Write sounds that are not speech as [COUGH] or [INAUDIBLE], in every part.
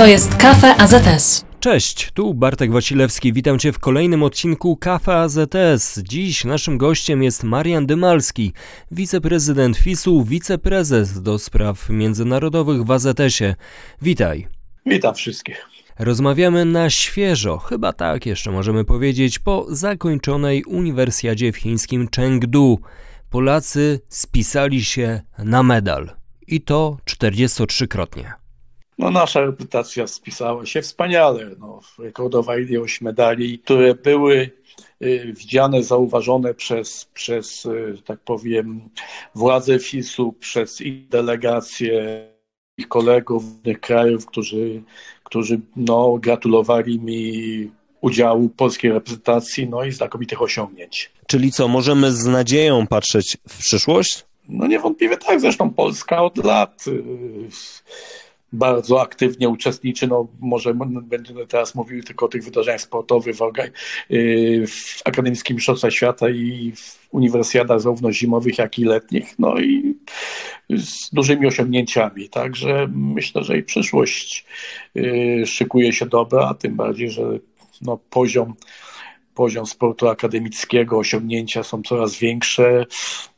To jest Kafe AZS. Cześć, tu Bartek Wasilewski. Witam Cię w kolejnym odcinku Kafe AZS. Dziś naszym gościem jest Marian Dymalski, wiceprezydent FIS-u, wiceprezes do spraw międzynarodowych w AZS-ie. Witaj. Witam wszystkich. Rozmawiamy na świeżo, chyba tak jeszcze możemy powiedzieć, po zakończonej uniwersjadzie w chińskim Chengdu. Polacy spisali się na medal. I to 43-krotnie. No, nasza reputacja spisała się wspaniale. No, rekordowa ilość medali, które były y, widziane, zauważone przez, przez y, tak powiem, władze FIS-u, przez ich delegacje, ich kolegów z innych krajów, którzy, którzy no, gratulowali mi udziału polskiej reprezentacji, no i znakomitych osiągnięć. Czyli co, możemy z nadzieją patrzeć w przyszłość? No niewątpliwie tak, zresztą Polska od lat y, bardzo aktywnie uczestniczy, no może będziemy teraz mówili tylko o tych wydarzeniach sportowych w, y, w Akademickim Mistrzostwach Świata i w uniwersjadach zarówno zimowych, jak i letnich, no i z dużymi osiągnięciami, także myślę, że i przyszłość y, szykuje się dobra, a tym bardziej, że no, poziom poziom sportu akademickiego, osiągnięcia są coraz większe.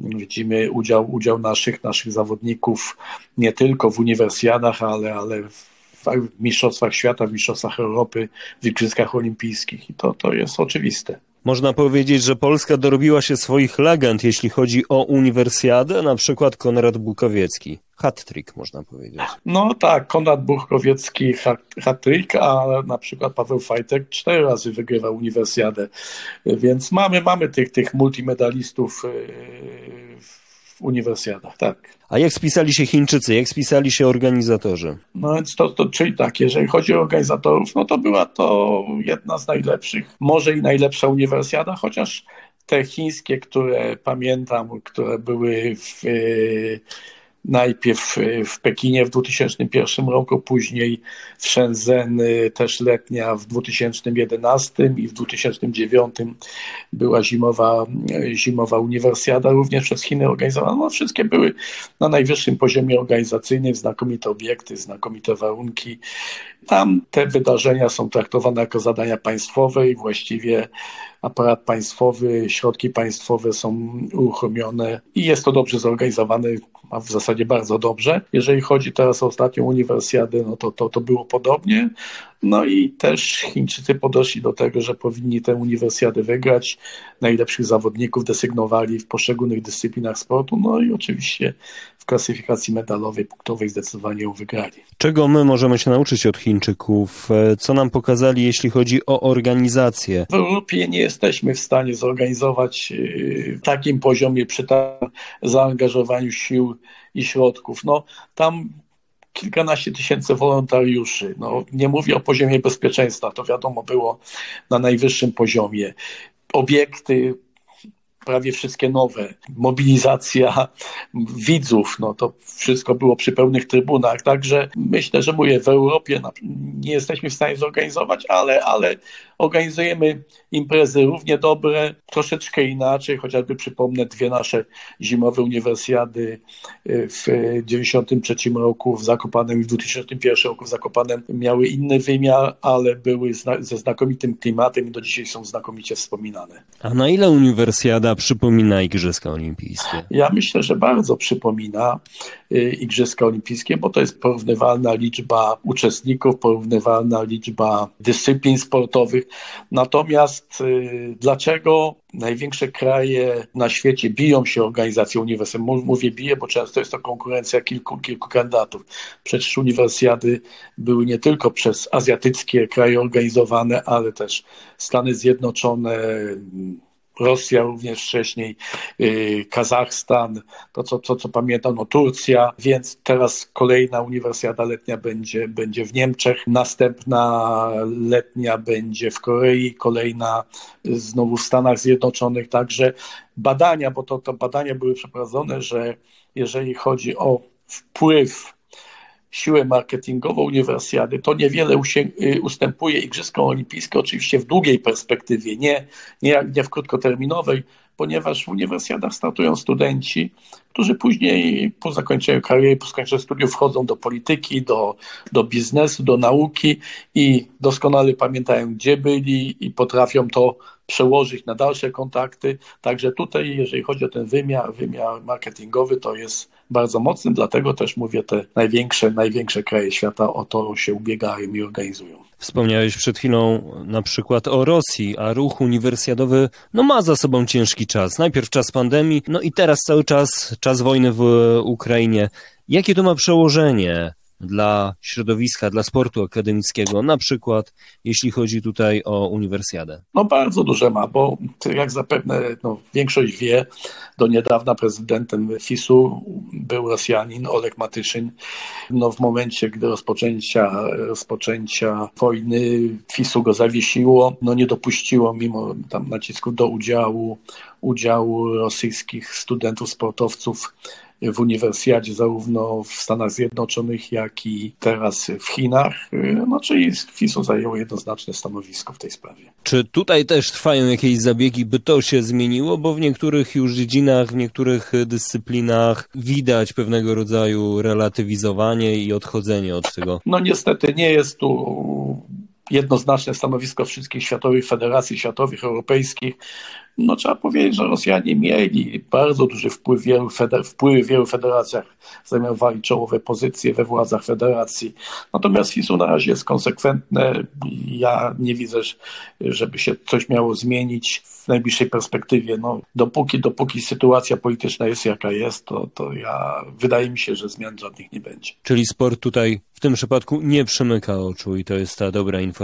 Widzimy udział, udział naszych, naszych zawodników nie tylko w uniwersjadach, ale, ale w mistrzostwach świata, w mistrzostwach Europy, w igrzyskach olimpijskich. I to, to jest oczywiste. Można powiedzieć, że Polska dorobiła się swoich legend, jeśli chodzi o uniwersjadę, na przykład Konrad Bukowiecki. Hat-trick, można powiedzieć. No tak, Konrad Bukowiecki hat-trick, a na przykład Paweł Fajtek cztery razy wygrywał uniwersjadę. Więc mamy, mamy tych, tych multimedalistów yy, w uniwersjadach, tak. A jak spisali się Chińczycy, jak spisali się organizatorzy? No więc to, to, czyli tak, jeżeli chodzi o organizatorów, no to była to jedna z najlepszych, może i najlepsza uniwersjada, chociaż te chińskie, które pamiętam, które były w najpierw w Pekinie w 2001 roku, później w Shenzhen y, też letnia w 2011 i w 2009 była zimowa, y, zimowa uniwersjada, również przez Chiny organizowana. No, wszystkie były na najwyższym poziomie organizacyjnym, znakomite obiekty, znakomite warunki. Tam te wydarzenia są traktowane jako zadania państwowe i właściwie aparat państwowy, środki państwowe są uruchomione i jest to dobrze zorganizowane, a w zasadzie bardzo dobrze. Jeżeli chodzi teraz o ostatnią uniwersjadę, no to, to, to było podobnie. No i też Chińczycy podeszli do tego, że powinni tę uniwersjadę wygrać. Najlepszych zawodników desygnowali w poszczególnych dyscyplinach sportu, no i oczywiście w klasyfikacji medalowej, punktowej zdecydowanie ją wygrali. Czego my możemy się nauczyć od Chińczyków? Co nam pokazali, jeśli chodzi o organizację? W Europie nie jesteśmy w stanie zorganizować w takim poziomie przy takim zaangażowaniu sił i środków. No, tam kilkanaście tysięcy wolontariuszy. No, nie mówię o poziomie bezpieczeństwa, to wiadomo było na najwyższym poziomie. Obiekty, prawie wszystkie nowe, mobilizacja widzów, no to wszystko było przy pełnych trybunach, także myślę, że mówię, w Europie nie jesteśmy w stanie zorganizować, ale, ale organizujemy imprezy równie dobre, troszeczkę inaczej, chociażby przypomnę dwie nasze zimowe uniwersjady y, w 1993 roku w Zakopanem i w 2001 roku w Zakopanem miały inny wymiar, ale były ze znakomitym klimatem i do dzisiaj są znakomicie wspominane. A na ile uniwersjada przypomina Igrzyska Olimpijskie? Ja myślę, że bardzo przypomina y, Igrzyska Olimpijskie, bo to jest porównywalna liczba uczestników, porównywalna liczba dyscyplin sportowych. Natomiast y, dlaczego największe kraje na świecie biją się o organizację uniwersum? Mówię bije, bo często jest to konkurencja kilku, kilku kandydatów. Przecież uniwersjady były nie tylko przez azjatyckie kraje organizowane, ale też Stany Zjednoczone, Rosja również wcześniej, y, Kazachstan, to co, to, co pamiętam, no Turcja, więc teraz kolejna uniwersjada letnia będzie, będzie w Niemczech, następna letnia będzie w Korei, kolejna znowu w Stanach Zjednoczonych, także badania, bo to, to badania były przeprowadzone, że jeżeli chodzi o wpływ siłę marketingową uniwersjady, to niewiele y, ustępuje Igrzyskom Olimpijskim, oczywiście w długiej perspektywie, nie, nie, nie w krótkoterminowej, ponieważ w uniwersjadach startują studenci, którzy później po zakończeniu kariery, po skończeniu studiów wchodzą do polityki, do, do biznesu, do nauki i doskonale pamiętają, gdzie byli i potrafią to przełożyć na dalsze kontakty. Także tutaj, jeżeli chodzi o ten wymiar, wymiar marketingowy, to jest bardzo mocny, dlatego też mówię, te największe, największe kraje świata o to się ubiegają i organizują. Wspomniałeś przed chwilą na przykład o Rosji, a ruch uniwersjadowy no ma za sobą ciężki czas. Najpierw czas pandemii, no i teraz cały czas czas wojny w Ukrainie. Jakie to ma przełożenie dla środowiska, dla sportu akademickiego, na przykład jeśli chodzi tutaj o uniwersjadę? No bardzo duże ma, bo jak zapewne no, większość wie, do niedawna prezydentem FIS-u był Rosjanin Oleg Matyszyn. No, w momencie, gdy rozpoczęcia, rozpoczęcia wojny FIS-u go zawiesiło, no nie dopuściło mimo tam nacisku do udziału, udziału rosyjskich studentów, sportowców w uniwersjadzie zarówno w Stanach Zjednoczonych, jak i teraz w Chinach. No, czyli FISU zajęło jednoznaczne stanowisko w tej sprawie. Czy tutaj też trwają jakieś zabiegi, by to się zmieniło? Bo w niektórych już dziedzinach, w niektórych dyscyplinach widać pewnego rodzaju relatywizowanie i odchodzenie od tego. No niestety nie jest tu jednoznaczne stanowisko wszystkich światowych federacji, światowych, europejskich. No trzeba powiedzieć, że Rosjanie mieli bardzo duży wpływ, wielu feder- w wielu federacjach, zajmowali czołowe pozycje we władzach federacji. Natomiast FISU na razie jest konsekwentne. Ja nie widzę, żeby się coś miało zmienić w najbliższej perspektywie. No, dopóki, dopóki sytuacja polityczna jest jaka jest, to, to ja wydaje mi się, że zmian żadnych nie będzie. Czyli sport tutaj w tym przypadku nie przymyka oczu i to jest ta dobra informacja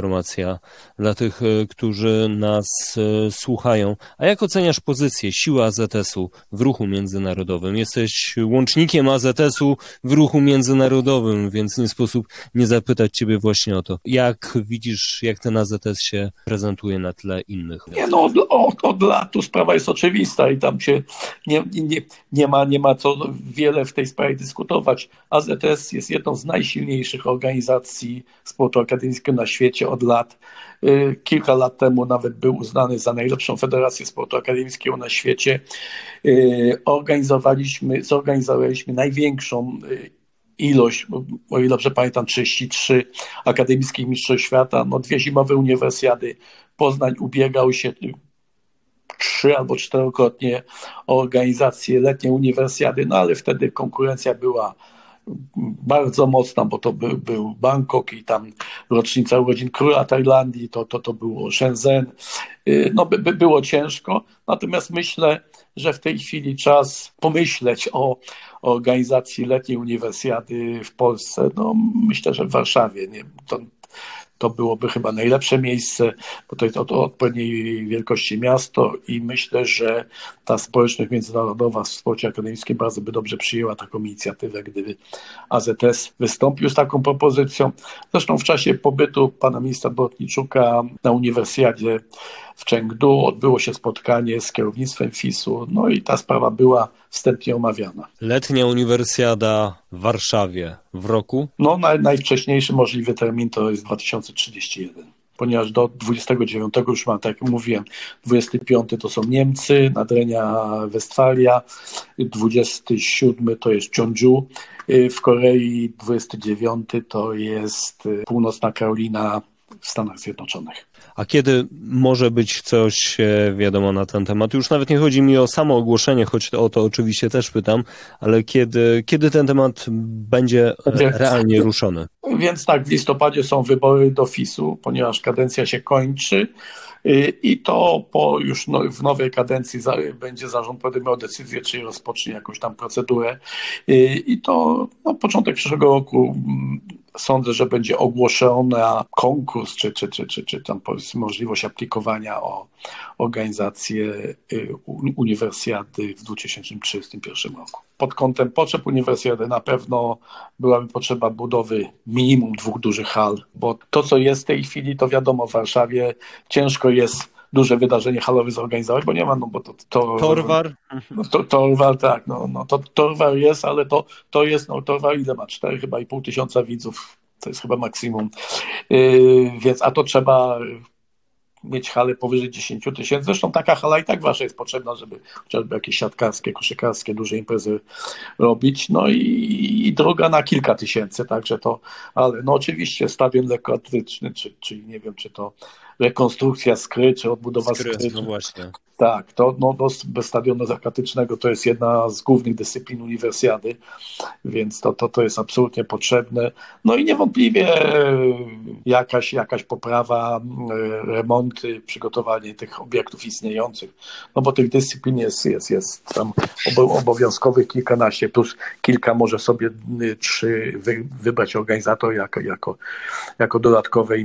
dla tych, e, którzy nas e, słuchają. A jak oceniasz pozycję, siłę AZS-u w ruchu międzynarodowym? Jesteś łącznikiem AZS-u w ruchu międzynarodowym, więc nie sposób nie zapytać Ciebie właśnie o to. Jak widzisz, jak ten AZS się prezentuje na tle innych? Nie, no od, od, od lat tu sprawa jest oczywista i tam się nie, nie, nie, ma, nie ma co wiele w tej sprawie dyskutować. AZS jest jedną z najsilniejszych organizacji sportu akademickiego na świecie od lat. Y, kilka lat temu nawet był uznany za najlepszą federację sportu akademickiego na świecie. Y, organizowaliśmy, zorganizowaliśmy największą y, ilość, o ile dobrze pamiętam, 33 akademickich mistrzostw świata, no dwie zimowe uniwersjady. Poznań ubiegał się trzy albo czterokrotnie o organizację letniej uniwersjady, no ale wtedy konkurencja była bardzo mocna, bo to był, był Bangkok i tam rocznica urodzin króla Tajlandii, to, to, to było Shenzhen. Y, no, by, by było ciężko, natomiast myślę, że w tej chwili czas pomyśleć o organizacji letniej uniwersjady w Polsce. No, myślę, że w Warszawie. Nie, to, to byłoby chyba najlepsze miejsce, bo to jest od odpowiedniej wielkości miasto i myślę, że ta społeczność międzynarodowa w sporcie akademickim bardzo by dobrze przyjęła taką inicjatywę, gdyby AZS wystąpił z taką propozycją. Zresztą w czasie pobytu pana ministra Bortniczuka na uniwersjadzie w Chengdu odbyło się spotkanie z kierownictwem FIS-u, no i ta sprawa była wstępnie omawiana. Letnia uniwersjada w Warszawie w roku? No naj, najwcześniejszy możliwy termin to jest 2031 ponieważ do 29 już mam, tak jak mówiłem, 25 to są Niemcy, Nadrenia Westfalia, 27 to jest Cheongju w Korei, 29 to jest Północna Karolina w Stanach Zjednoczonych. A kiedy może być coś e, wiadomo na ten temat? Już nawet nie chodzi mi o samo ogłoszenie, choć o to oczywiście też pytam, ale kiedy, kiedy ten temat będzie realnie ruszony? Więc tak, w listopadzie są wybory do FIS-u, ponieważ kadencja się kończy. Y, I to po już no, w nowej kadencji za, będzie zarząd podejmował decyzję, czy rozpocznie jakąś tam procedurę. Y, I to no, początek przyszłego roku mm, sądzę, że będzie ogłoszony konkurs, czy, czy, czy, czy, czy tam możliwość aplikowania o organizację y, uniwersjady w 2031 roku. Pod kątem potrzeb uniwersjady na pewno byłaby potrzeba budowy minimum dwóch dużych hal, bo to, co jest w tej chwili, to wiadomo, w Warszawie ciężko jest duże wydarzenie halowe zorganizować, bo nie ma, no bo to... to Torwar? No, to, torwar, tak, no, no to Torwar jest, ale to, to jest, no Torwar ile ma? Cztery chyba i pół tysiąca widzów, to jest chyba maksimum, yy, więc a to trzeba mieć halę powyżej 10 tysięcy. Zresztą taka hala i tak wasza jest potrzebna, żeby chociażby jakieś siatkarskie, koszykarskie, duże imprezy robić. No i, i droga na kilka tysięcy, także to, ale no oczywiście stadion lekkoatletyczny, czy, czyli nie wiem, czy to rekonstrukcja skry, czy odbudowa skry. skry no właśnie. Tak, to no, bez stadionu zakatycznego to jest jedna z głównych dyscyplin uniwersjady, więc to, to, to jest absolutnie potrzebne. No i niewątpliwie jakaś, jakaś poprawa, e, remonty, przygotowanie tych obiektów istniejących, no bo tych dyscyplin jest, jest, jest tam obowiązkowych kilkanaście, plus kilka może sobie trzy wybrać organizator jako, jako, jako dodatkowe,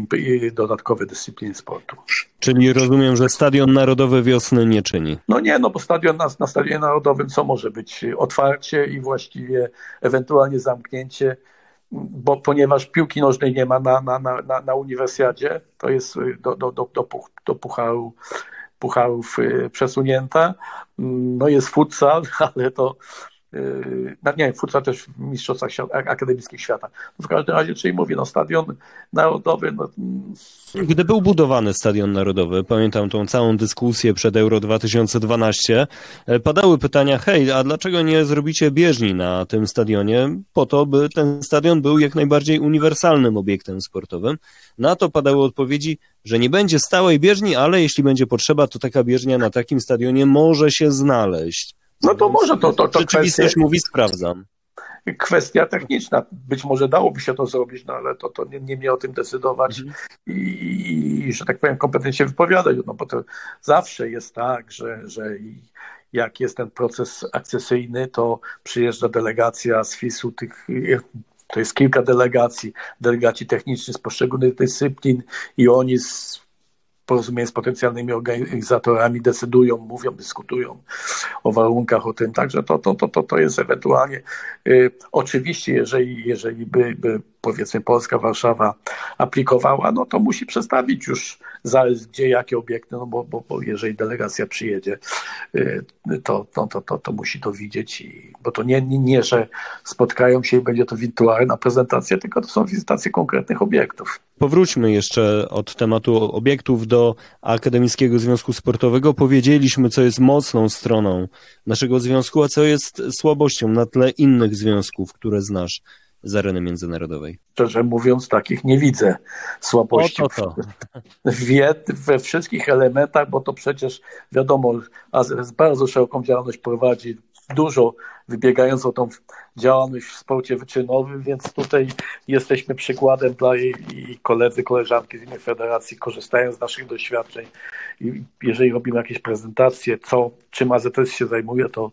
dodatkowe dyscypliny sportu. Czyli rozumiem, że Stadion Narodowy wiosny nie czyni. No nie, no bo stadion na, na Stadionie Narodowym co może być? Otwarcie i właściwie ewentualnie zamknięcie, bo ponieważ piłki nożnej nie ma na, na, na, na uniwersjadzie, to jest do, do, do, do, do pucharu, pucharów y, przesunięta. No jest futsal, [LAUGHS] ale to no nie, futsal też w mistrzostwach akademickich świata. W każdym razie, czyli mówię, no stadion narodowy. No... Gdy był budowany stadion narodowy, pamiętam tą całą dyskusję przed Euro 2012, e, padały pytania, hej, a dlaczego nie zrobicie bieżni na tym stadionie, po to, by ten stadion był jak najbardziej uniwersalnym obiektem sportowym. Na to padały odpowiedzi, że nie będzie stałej bieżni, ale jeśli będzie potrzeba, to taka bieżnia na takim stadionie może się znaleźć. No to może to, to, to Rzeczywistość kwestia, mówi, sprawdzam. Kwestia techniczna. Być może dałoby się to zrobić, no ale to, to nie, nie mnie o tym decydować mhm. i, i, że tak powiem, kompetencznie wypowiadać. No bo to zawsze jest tak, że, że jak jest ten proces akcesyjny, to przyjeżdża delegacja z FIS-u tych to jest kilka delegacji, delegaci techniczni z poszczególnych dyscyplin i oni z porozumienie z potencjalnymi organizatorami decydują, mówią, dyskutują o warunkach, o tym. Także to, to, to, to, to jest ewentualnie. Y, oczywiście, jeżeli, jeżeli by, by powiedzmy Polska, Warszawa aplikowała, no to musi przedstawić już zarys, gdzie, jakie obiekty, no bo, bo, bo jeżeli delegacja przyjedzie, y, to, to, to, to, to musi to widzieć, i, bo to nie, nie, nie, że spotkają się i będzie to wirtualna prezentacja, tylko to są wizytacje konkretnych obiektów. Powróćmy jeszcze od tematu obiektów do Akademickiego Związku Sportowego. Powiedzieliśmy, co jest mocną stroną naszego związku, a co jest słabością na tle innych związków, które znasz z areny międzynarodowej? Szczerze mówiąc, takich nie widzę słabości. O, to, to. Wie, we wszystkich elementach, bo to przecież wiadomo, AZS bardzo szeroką działalność prowadzi, dużo wybiegającą tą działalność w sporcie wyczynowym, więc tutaj jesteśmy przykładem dla jej i koledzy, koleżanki z innych federacji korzystają z naszych doświadczeń i jeżeli robimy jakieś prezentacje, co, czym AZS się zajmuje, to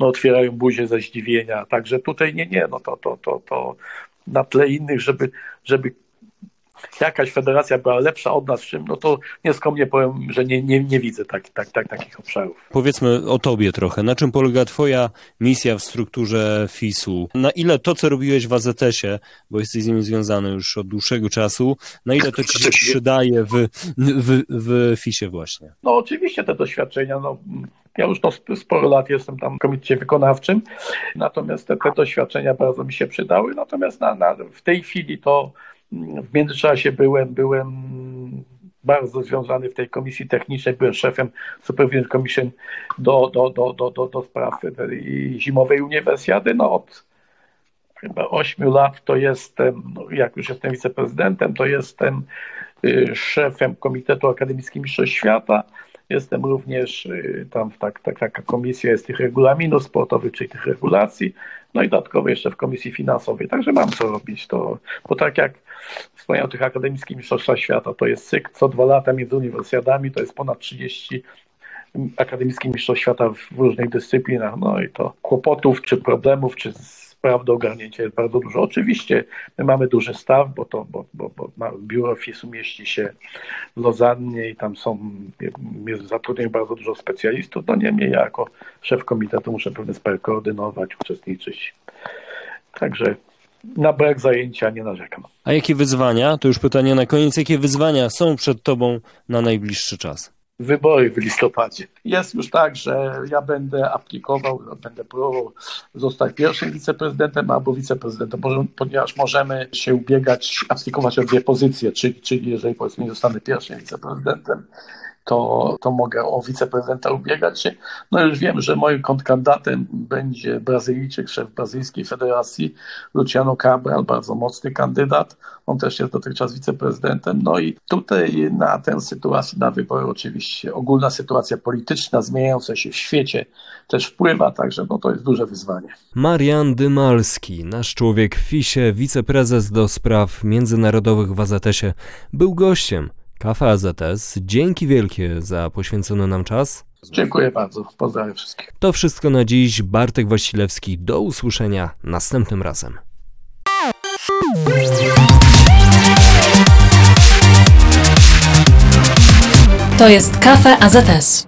no, otwierają buzię ze zdziwienia. Także tutaj nie, nie, no to, to, to, to na tle innych, żeby, żeby jakaś federacja była lepsza od nas w czym, no to nieskromnie powiem, że nie, nie, nie widzę tak, tak, tak, takich obszarów. Powiedzmy o tobie trochę. Na czym polega twoja misja w strukturze FIS-u? Na ile to, co robiłeś w AZS-ie, bo jesteś z nim związany już od dłuższego czasu, na ile to ci się [LAUGHS] przydaje w, w, w FIS-ie właśnie? No oczywiście te doświadczenia, no ja już no, sporo lat jestem tam w komitecie wykonawczym, natomiast te, te doświadczenia bardzo mi się przydały, natomiast na, na, w tej chwili to w międzyczasie byłem, byłem bardzo związany w tej komisji technicznej, byłem szefem Supervision Commission do, do, do, do, do, do spraw zimowej uniwersjady. No od chyba 8 lat to jestem, no jak już jestem wiceprezydentem, to jestem y, szefem Komitetu Akademickim Mistrzostw Świata. Jestem również y, tam, tak, tak, taka komisja jest tych regulaminów sportowych, czyli tych regulacji, no i dodatkowo jeszcze w komisji finansowej. Także mam co robić. To, bo tak jak wspomniałem o tych akademickich mistrzostwach świata, to jest cykl co dwa lata między uniwersjadami, to jest ponad 30 akademickich mistrzostw świata w różnych dyscyplinach. No i to kłopotów, czy problemów, czy spraw do ogarnięcia jest bardzo dużo. Oczywiście my mamy duży staw, bo to bo, bo, bo biuro FIS-u mieści się w Lozannie i tam są, zatrudniają bardzo dużo specjalistów, no niemniej ja jako szef komitetu muszę pewne sprawy koordynować, uczestniczyć. Także na brak zajęcia nie narzekam. A jakie wyzwania, to już pytanie na koniec, jakie wyzwania są przed Tobą na najbliższy czas? wybory w listopadzie. Jest już tak, że ja będę aplikował, będę próbował zostać pierwszym wiceprezydentem albo wiceprezydentem, ponieważ możemy się ubiegać, aplikować o dwie pozycje, czyli, czyli jeżeli powiedzmy zostanę pierwszym wiceprezydentem, to, to mogę o wiceprezydenta ubiegać się. No już wiem, że moim kontrkandydatem będzie Brazylijczyk, szef Brazylijskiej Federacji, Luciano Cabral, bardzo mocny kandydat. On też jest dotychczas wiceprezydentem. No i tutaj na tę sytuację, na wybory oczywiście ogólna sytuacja polityczna zmieniająca się w świecie też wpływa, także no to jest duże wyzwanie. Marian Dymalski, nasz człowiek w FISie, wiceprezes do spraw międzynarodowych w AZS-ie, był gościem Kafe AZS. Dzięki wielkie za poświęcony nam czas. Dziękuję bardzo. Pozdrawiam wszystkich. To wszystko na dziś. Bartek Wasilewski. Do usłyszenia następnym razem. To jest Kafe AZS.